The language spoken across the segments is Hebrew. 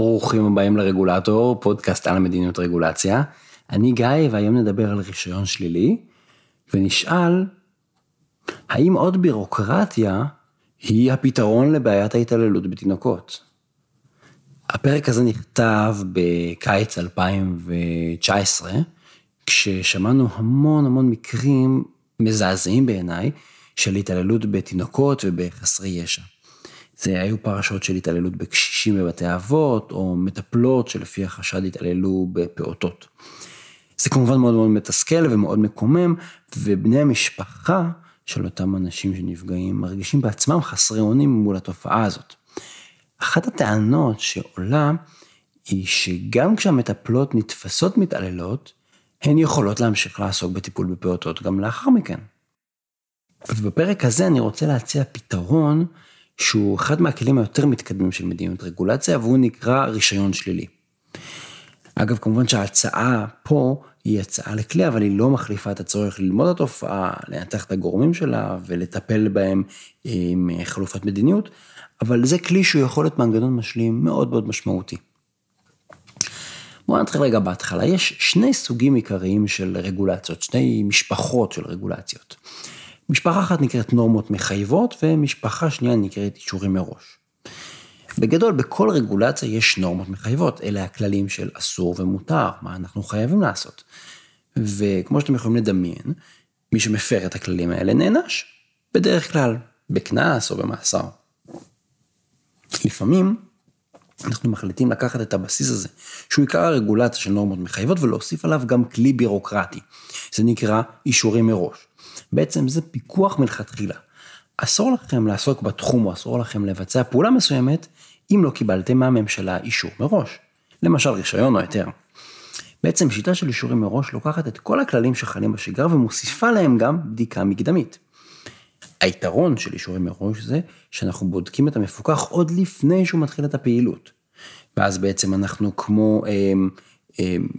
ברוכים הבאים לרגולטור, פודקאסט על המדיניות רגולציה. אני גיא והיום נדבר על רישיון שלילי, ונשאל, האם עוד בירוקרטיה היא הפתרון לבעיית ההתעללות בתינוקות? הפרק הזה נכתב בקיץ 2019, כששמענו המון המון מקרים מזעזעים בעיניי של התעללות בתינוקות ובחסרי ישע. זה היו פרשות של התעללות בקשישים בבתי אבות, או מטפלות שלפי החשד התעללו בפעוטות. זה כמובן מאוד מאוד מתסכל ומאוד מקומם, ובני המשפחה של אותם אנשים שנפגעים מרגישים בעצמם חסרי אונים מול התופעה הזאת. אחת הטענות שעולה היא שגם כשהמטפלות נתפסות מתעללות, הן יכולות להמשיך לעסוק בטיפול בפעוטות גם לאחר מכן. ובפרק הזה אני רוצה להציע פתרון שהוא אחד מהכלים היותר מתקדמים של מדיניות רגולציה, והוא נקרא רישיון שלילי. אגב, כמובן שההצעה פה היא הצעה לכלי, אבל היא לא מחליפה את הצורך ללמוד את התופעה, לנתח את הגורמים שלה ולטפל בהם עם חלופת מדיניות, אבל זה כלי שהוא יכול להיות מנגנון משלים מאוד מאוד משמעותי. בואו נתחיל רגע בהתחלה, יש שני סוגים עיקריים של רגולציות, שני משפחות של רגולציות. משפחה אחת נקראת נורמות מחייבות, ומשפחה שנייה נקראת אישורים מראש. בגדול, בכל רגולציה יש נורמות מחייבות, אלה הכללים של אסור ומותר, מה אנחנו חייבים לעשות. וכמו שאתם יכולים לדמיין, מי שמפר את הכללים האלה נענש, בדרך כלל בקנס או במאסר. לפעמים אנחנו מחליטים לקחת את הבסיס הזה, שהוא עיקר הרגולציה של נורמות מחייבות, ולהוסיף עליו גם כלי בירוקרטי. זה נקרא אישורים מראש. בעצם זה פיקוח מלכתחילה. אסור לכם לעסוק בתחום או אסור לכם לבצע פעולה מסוימת, אם לא קיבלתם מהממשלה אישור מראש. למשל רישיון או היתר. בעצם שיטה של אישורים מראש לוקחת את כל הכללים שחלים בשגרה ומוסיפה להם גם בדיקה מקדמית. היתרון של אישורים מראש זה שאנחנו בודקים את המפוקח עוד לפני שהוא מתחיל את הפעילות. ואז בעצם אנחנו כמו אה,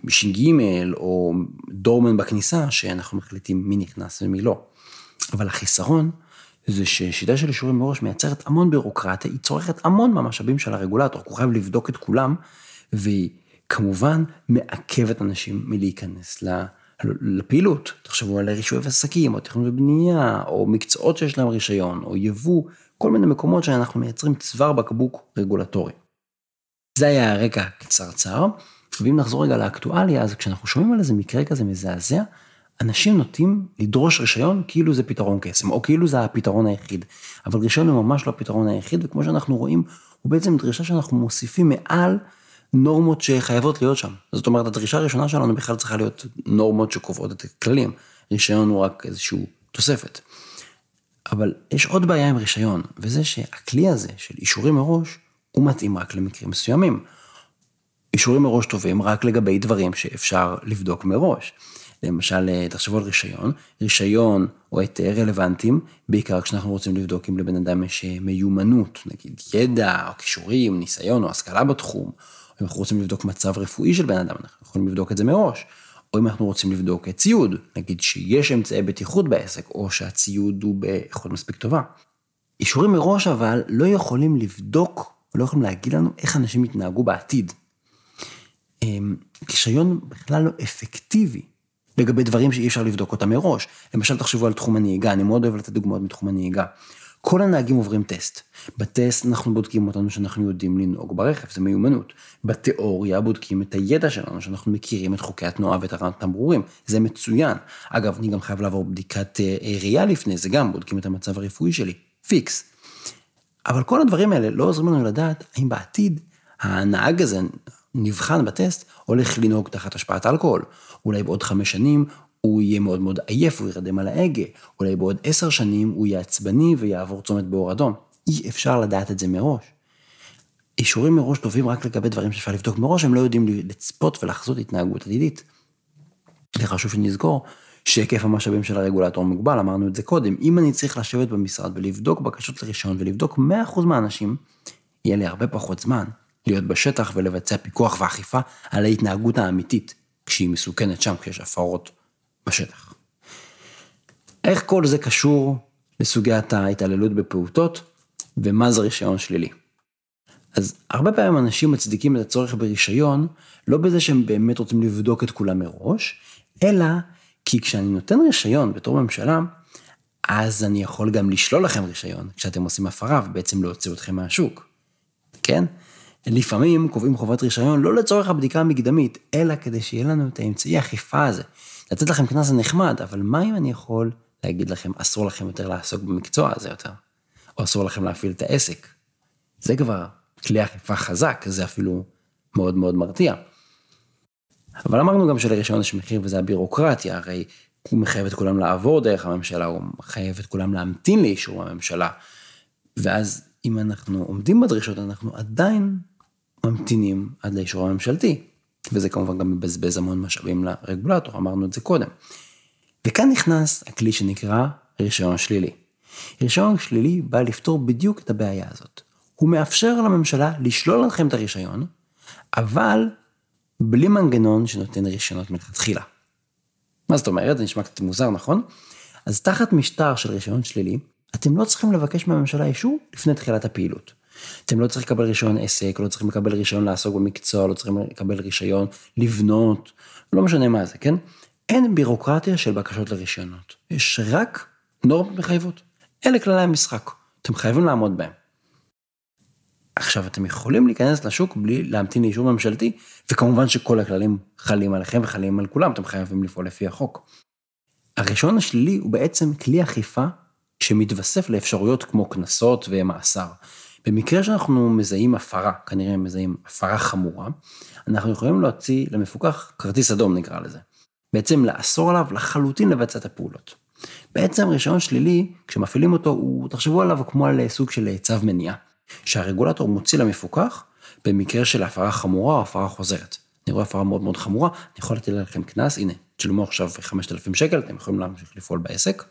ש"ג או דורמן בכניסה, שאנחנו מחליטים מי נכנס ומי לא. אבל החיסרון זה ששיטה של אישורים מראש מייצרת המון בירוקרטיה, היא צורכת המון מהמשאבים של הרגולטור, הוא חייב לבדוק את כולם, והיא כמובן מעכבת אנשים מלהיכנס לפעילות. תחשבו על רישוי עסקים, או תכנון ובנייה, או מקצועות שיש להם רישיון, או יבוא, כל מיני מקומות שאנחנו מייצרים צוואר בקבוק רגולטורי. זה היה הרקע קצרצר, ואם נחזור רגע לאקטואליה, אז כשאנחנו שומעים על איזה מקרה כזה מזעזע, אנשים נוטים לדרוש רישיון כאילו זה פתרון קסם, או כאילו זה הפתרון היחיד. אבל רישיון הוא ממש לא הפתרון היחיד, וכמו שאנחנו רואים, הוא בעצם דרישה שאנחנו מוסיפים מעל נורמות שחייבות להיות שם. זאת אומרת, הדרישה הראשונה שלנו בכלל צריכה להיות נורמות שקובעות את הכללים. רישיון הוא רק איזושהי תוספת. אבל יש עוד בעיה עם רישיון, וזה שהכלי הזה של אישורים מראש, הוא מתאים רק למקרים מסוימים. אישורים מראש טובים רק לגבי דברים שאפשר לבדוק מראש. למשל, תחשבו על רישיון, רישיון או היתר רלוונטיים, בעיקר כשאנחנו רוצים לבדוק אם לבן אדם יש מיומנות, נגיד ידע, או כישורים, ניסיון או השכלה בתחום, או אם אנחנו רוצים לבדוק מצב רפואי של בן אדם, אנחנו יכולים לבדוק את זה מראש. או אם אנחנו רוצים לבדוק את ציוד, נגיד שיש אמצעי בטיחות בעסק, או שהציוד הוא באיכות מספיק טובה. אישורים מראש אבל לא יכולים לבדוק, לא יכולים להגיד לנו איך אנשים יתנהגו בעתיד. רישיון בכלל לא אפקטיבי לגבי דברים שאי אפשר לבדוק אותם מראש. למשל, תחשבו על תחום הנהיגה, אני מאוד אוהב לתת דוגמאות מתחום הנהיגה. כל הנהגים עוברים טסט. בטסט אנחנו בודקים אותנו שאנחנו יודעים לנהוג ברכב, זה מיומנות. בתיאוריה בודקים את הידע שלנו, שאנחנו מכירים את חוקי התנועה ואת התמרורים, זה מצוין. אגב, אני גם חייב לעבור בדיקת אה, ראייה לפני, זה גם בודקים את המצב הרפואי שלי, פיקס. אבל כל הדברים האלה לא עוזרים לנו לדעת האם בעתיד הנהג הזה, נבחן בטסט, הולך לנהוג תחת השפעת אלכוהול. אולי בעוד חמש שנים הוא יהיה מאוד מאוד עייף, הוא ירדם על ההגה. אולי בעוד עשר שנים הוא יהיה עצבני ויעבור צומת באור אדום. אי אפשר לדעת את זה מראש. אישורים מראש טובים רק לגבי דברים שאפשר לבדוק מראש, הם לא יודעים לצפות ולחזות התנהגות עתידית. וחשוב שנזכור שהיקף המשאבים של הרגולטור מוגבל, אמרנו את זה קודם. אם אני צריך לשבת במשרד ולבדוק בקשות לרישיון ולבדוק 100% מהאנשים, יהיה לי הרבה פחות זמן להיות בשטח ולבצע פיקוח ואכיפה על ההתנהגות האמיתית, כשהיא מסוכנת שם, כשיש הפרות בשטח. איך כל זה קשור לסוגיית ההתעללות בפעוטות, ומה זה רישיון שלילי? אז הרבה פעמים אנשים מצדיקים את הצורך ברישיון, לא בזה שהם באמת רוצים לבדוק את כולם מראש, אלא כי כשאני נותן רישיון בתור ממשלה, אז אני יכול גם לשלול לכם רישיון כשאתם עושים הפרה ובעצם להוציא אתכם מהשוק, כן? לפעמים קובעים חובת רישיון לא לצורך הבדיקה המקדמית, אלא כדי שיהיה לנו את האמצעי האכיפה הזה. לתת לכם קנס זה נחמד, אבל מה אם אני יכול להגיד לכם, אסור לכם יותר לעסוק במקצוע הזה יותר, או אסור לכם להפעיל את העסק. זה כבר כלי אכיפה חזק, זה אפילו מאוד מאוד מרתיע. אבל אמרנו גם שלרישיון יש מחיר וזה הבירוקרטיה, הרי הוא מחייב את כולם לעבור דרך הממשלה, הוא מחייב את כולם להמתין לאישור הממשלה. ואז אם אנחנו עומדים בדרישות, אנחנו עדיין ממתינים עד לאישור הממשלתי. וזה כמובן גם מבזבז המון משאבים לרגולטור, אמרנו את זה קודם. וכאן נכנס הכלי שנקרא רישיון שלילי. רישיון שלילי בא לפתור בדיוק את הבעיה הזאת. הוא מאפשר לממשלה לשלול לכם את הרישיון, אבל בלי מנגנון שנותן רישיונות מלכתחילה. מה זאת אומרת? זה נשמע קצת מוזר, נכון? אז תחת משטר של רישיון שלילי, אתם לא צריכים לבקש מהממשלה אישור לפני תחילת הפעילות. אתם לא צריכים לקבל רישיון עסק, לא צריכים לקבל רישיון לעסוק במקצוע, לא צריכים לקבל רישיון לבנות, לא משנה מה זה, כן? אין בירוקרטיה של בקשות לרישיונות. יש רק נורמות מחייבות. אלה כללי המשחק. אתם חייבים לעמוד בהם. עכשיו, אתם יכולים להיכנס לשוק בלי להמתין לאישור ממשלתי, וכמובן שכל הכללים חלים עליכם וחלים על כולם, אתם חייבים לפעול לפי החוק. הרישיון השלילי הוא בעצם כלי אכיפה שמתווסף לאפשרויות כמו קנסות ומאסר. במקרה שאנחנו מזהים הפרה, כנראה מזהים הפרה חמורה, אנחנו יכולים להוציא למפוקח כרטיס אדום נקרא לזה. בעצם לאסור עליו לחלוטין לבצע את הפעולות. בעצם רישיון שלילי, כשמפעילים אותו, הוא, תחשבו עליו כמו על סוג של צו מניעה, שהרגולטור מוציא למפוקח במקרה של הפרה חמורה או הפרה חוזרת. אני רואה הפרה מאוד מאוד חמורה, אני יכול לתת לכם קנס, הנה, תשלמו עכשיו 5,000 שקל, אתם יכולים להמשיך לפעול בעסק.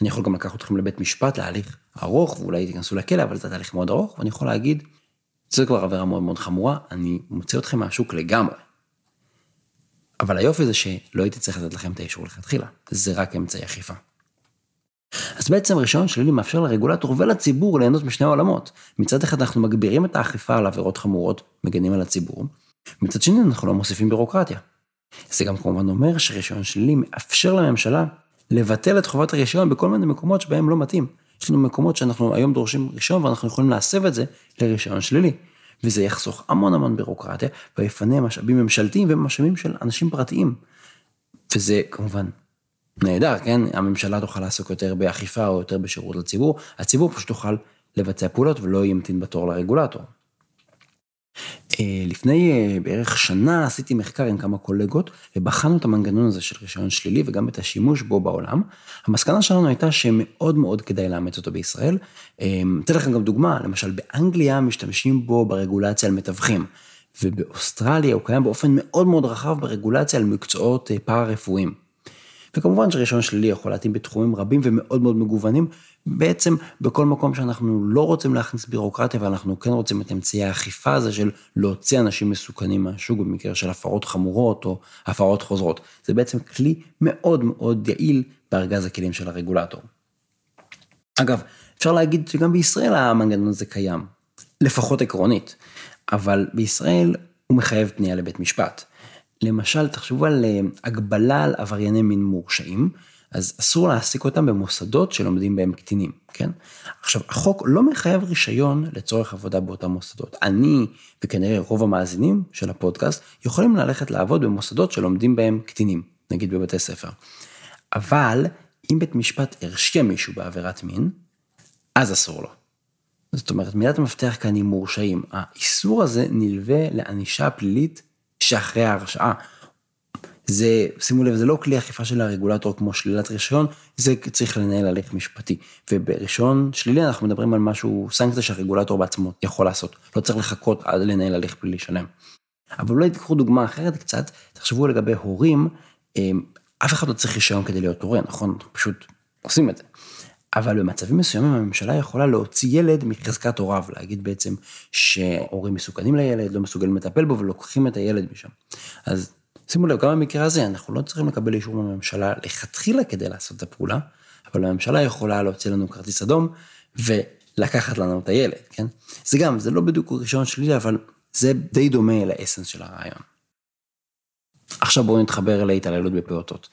אני יכול גם לקחת אתכם לבית משפט להליך ארוך, ואולי תיכנסו לכלא, אבל זה תהליך מאוד ארוך, ואני יכול להגיד, זו כבר עבירה מאוד מאוד חמורה, אני מוציא אתכם מהשוק לגמרי. אבל היופי זה שלא הייתי צריך לתת לכם את האישור לכתחילה, זה רק אמצעי אכיפה. אז בעצם רישיון שלילי מאפשר לרגולטור ולציבור ליהנות משני העולמות. מצד אחד אנחנו מגבירים את האכיפה על עבירות חמורות, מגנים על הציבור, מצד שני אנחנו לא מוסיפים בירוקרטיה. זה גם כמובן אומר שרישיון שלילי מאפשר לממשלה לבטל את חובת הרישיון בכל מיני מקומות שבהם לא מתאים. יש לנו מקומות שאנחנו היום דורשים רישיון ואנחנו יכולים להסב את זה לרישיון שלילי. וזה יחסוך המון המון בירוקרטיה ויפנה משאבים ממשלתיים ומשאבים של אנשים פרטיים. וזה כמובן נהדר, כן? הממשלה תוכל לעסוק יותר באכיפה או יותר בשירות לציבור, הציבור פשוט יוכל לבצע פעולות ולא ימתין בתור לרגולטור. אה, לפני אה, בערך שנה עשיתי מחקר עם כמה קולגות ובחנו את המנגנון הזה של רישיון שלילי וגם את השימוש בו בעולם. המסקנה שלנו הייתה שמאוד מאוד כדאי לאמץ אותו בישראל. אה, אתן לכם גם דוגמה, למשל באנגליה משתמשים בו ברגולציה על מתווכים. ובאוסטרליה הוא קיים באופן מאוד מאוד רחב ברגולציה על מקצועות פארה-רפואיים. וכמובן שרישיון שלילי יכול להתאים בתחומים רבים ומאוד מאוד מגוונים, בעצם בכל מקום שאנחנו לא רוצים להכניס בירוקרטיה ואנחנו כן רוצים את אמצעי האכיפה הזה של להוציא אנשים מסוכנים מהשוק במקרה של הפרות חמורות או הפרות חוזרות. זה בעצם כלי מאוד מאוד יעיל בארגז הכלים של הרגולטור. אגב, אפשר להגיד שגם בישראל המנגנון הזה קיים, לפחות עקרונית, אבל בישראל הוא מחייב פנייה לבית משפט. למשל, תחשבו על אה, הגבלה על עברייני מין מורשעים, אז אסור להעסיק אותם במוסדות שלומדים בהם קטינים, כן? עכשיו, החוק לא מחייב רישיון לצורך עבודה באותם מוסדות. אני, וכנראה רוב המאזינים של הפודקאסט, יכולים ללכת לעבוד במוסדות שלומדים בהם קטינים, נגיד בבתי ספר. אבל, אם בית משפט הרשיע מישהו בעבירת מין, אז אסור לו. זאת אומרת, מילת המפתח כאן היא מורשעים. האיסור הזה נלווה לענישה פלילית שאחרי ההרשעה. זה, שימו לב, זה לא כלי אכיפה של הרגולטור כמו שלילת רישיון, זה צריך לנהל הליך משפטי. וברישיון שלילי אנחנו מדברים על משהו, סנקציה שהרגולטור בעצמו יכול לעשות. לא צריך לחכות עד לנהל הליך פלילי שלם. אבל אולי תקחו דוגמה אחרת קצת, תחשבו לגבי הורים, אמ, אף אחד לא צריך רישיון כדי להיות הורה, נכון? פשוט עושים את זה. אבל במצבים מסוימים הממשלה יכולה להוציא ילד מחזקת הוריו, להגיד בעצם שהורים מסוכנים לילד, לא מסוגלים לטפל בו ולוקחים את הילד משם. אז שימו לב, גם במקרה הזה אנחנו לא צריכים לקבל אישור מהממשלה לכתחילה כדי לעשות את הפעולה, אבל הממשלה יכולה להוציא לנו כרטיס אדום לקחת לנו את הילד, כן? זה גם, זה לא בדיוק רישיון שלילי, אבל זה די דומה לאסנס של הרעיון. עכשיו בואו נתחבר להתעללות בפעוטות.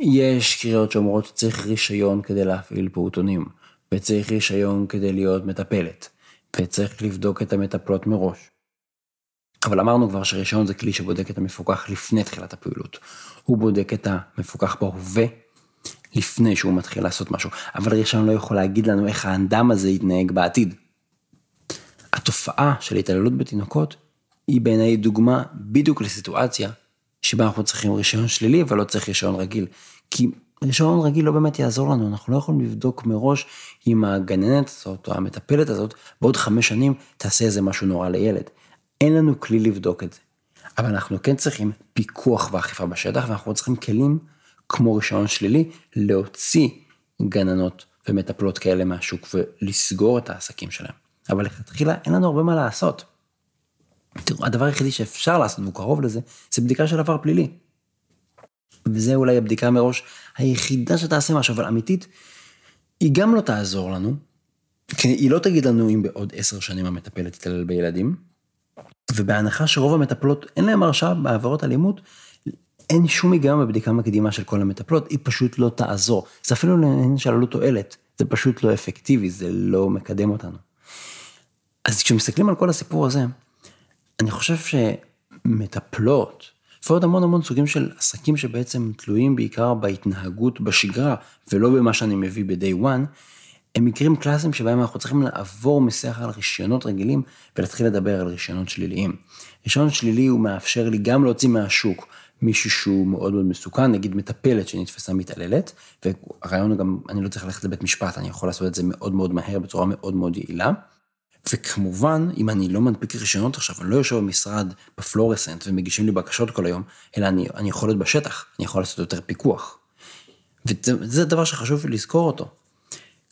יש קריאות שאומרות שצריך רישיון כדי להפעיל פעוטונים, וצריך רישיון כדי להיות מטפלת, וצריך לבדוק את המטפלות מראש. אבל אמרנו כבר שרישיון זה כלי שבודק את המפוקח לפני תחילת הפעילות. הוא בודק את המפוקח בהווה לפני שהוא מתחיל לעשות משהו, אבל רישיון לא יכול להגיד לנו איך האדם הזה יתנהג בעתיד. התופעה של התעללות בתינוקות היא בעיניי דוגמה בדיוק לסיטואציה שבה אנחנו צריכים רישיון שלילי ולא צריך רישיון רגיל. כי רישיון רגיל לא באמת יעזור לנו, אנחנו לא יכולים לבדוק מראש אם הגננת הזאת או המטפלת הזאת בעוד חמש שנים תעשה איזה משהו נורא לילד. אין לנו כלי לבדוק את זה. אבל אנחנו כן צריכים פיקוח ואכיפה בשטח ואנחנו צריכים כלים כמו רישיון שלילי להוציא גננות ומטפלות כאלה מהשוק ולסגור את העסקים שלהם. אבל לכתחילה אין לנו הרבה מה לעשות. תראו, הדבר היחידי שאפשר לעשות, והוא קרוב לזה, זה בדיקה של עבר פלילי. וזה אולי הבדיקה מראש היחידה שתעשה משהו, אבל אמיתית, היא גם לא תעזור לנו, כי היא לא תגיד לנו אם בעוד עשר שנים המטפלת תתעלל בילדים, ובהנחה שרוב המטפלות אין להם הרשעה בעבירות אלימות, אין שום היגיון בבדיקה מקדימה של כל המטפלות, היא פשוט לא תעזור. זה אפילו לא עניין של עלות תועלת, זה פשוט לא אפקטיבי, זה לא מקדם אותנו. אז כשמסתכלים על כל הסיפור הזה, אני חושב שמטפלות, ועוד המון המון סוגים של עסקים שבעצם תלויים בעיקר בהתנהגות בשגרה, ולא במה שאני מביא ב-day one, הם מקרים קלאסיים שבהם אנחנו צריכים לעבור משיח על רישיונות רגילים ולהתחיל לדבר על רישיונות שליליים. רישיון שלילי הוא מאפשר לי גם להוציא מהשוק מישהו שהוא מאוד מאוד מסוכן, נגיד מטפלת שנתפסה מתעללת, והרעיון הוא גם, אני לא צריך ללכת לבית משפט, אני יכול לעשות את זה מאוד מאוד מהר בצורה מאוד מאוד יעילה. וכמובן, אם אני לא מנפיק רישיונות עכשיו, אני לא יושב במשרד בפלורסנט ומגישים לי בקשות כל היום, אלא אני, אני יכול להיות בשטח, אני יכול לעשות יותר פיקוח. וזה דבר שחשוב לזכור אותו.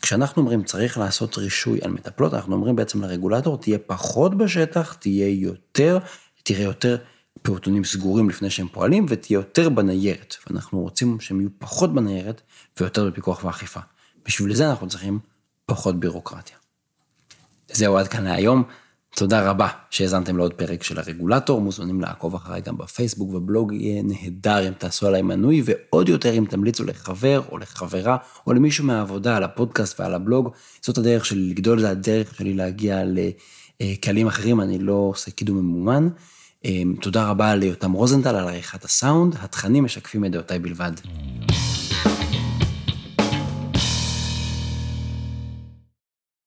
כשאנחנו אומרים צריך לעשות רישוי על מטפלות, אנחנו אומרים בעצם לרגולטור, תהיה פחות בשטח, תהיה יותר, תראה יותר פעוטונים סגורים לפני שהם פועלים, ותהיה יותר בניירת. ואנחנו רוצים שהם יהיו פחות בניירת ויותר בפיקוח ואכיפה. בשביל זה אנחנו צריכים פחות בירוקרטיה. זהו עד כאן להיום. תודה רבה שהאזנתם לעוד פרק של הרגולטור, מוזמנים לעקוב אחריי גם בפייסבוק ובלוג, יהיה נהדר אם תעשו עליי מנוי, ועוד יותר אם תמליצו לחבר או לחברה או למישהו מהעבודה על הפודקאסט ועל הבלוג, זאת הדרך שלי לגדול, זה הדרך שלי להגיע לקהלים אחרים, אני לא עושה קידום ממומן. תודה רבה ליותם רוזנטל על עריכת הסאונד, התכנים משקפים את דעותיי בלבד.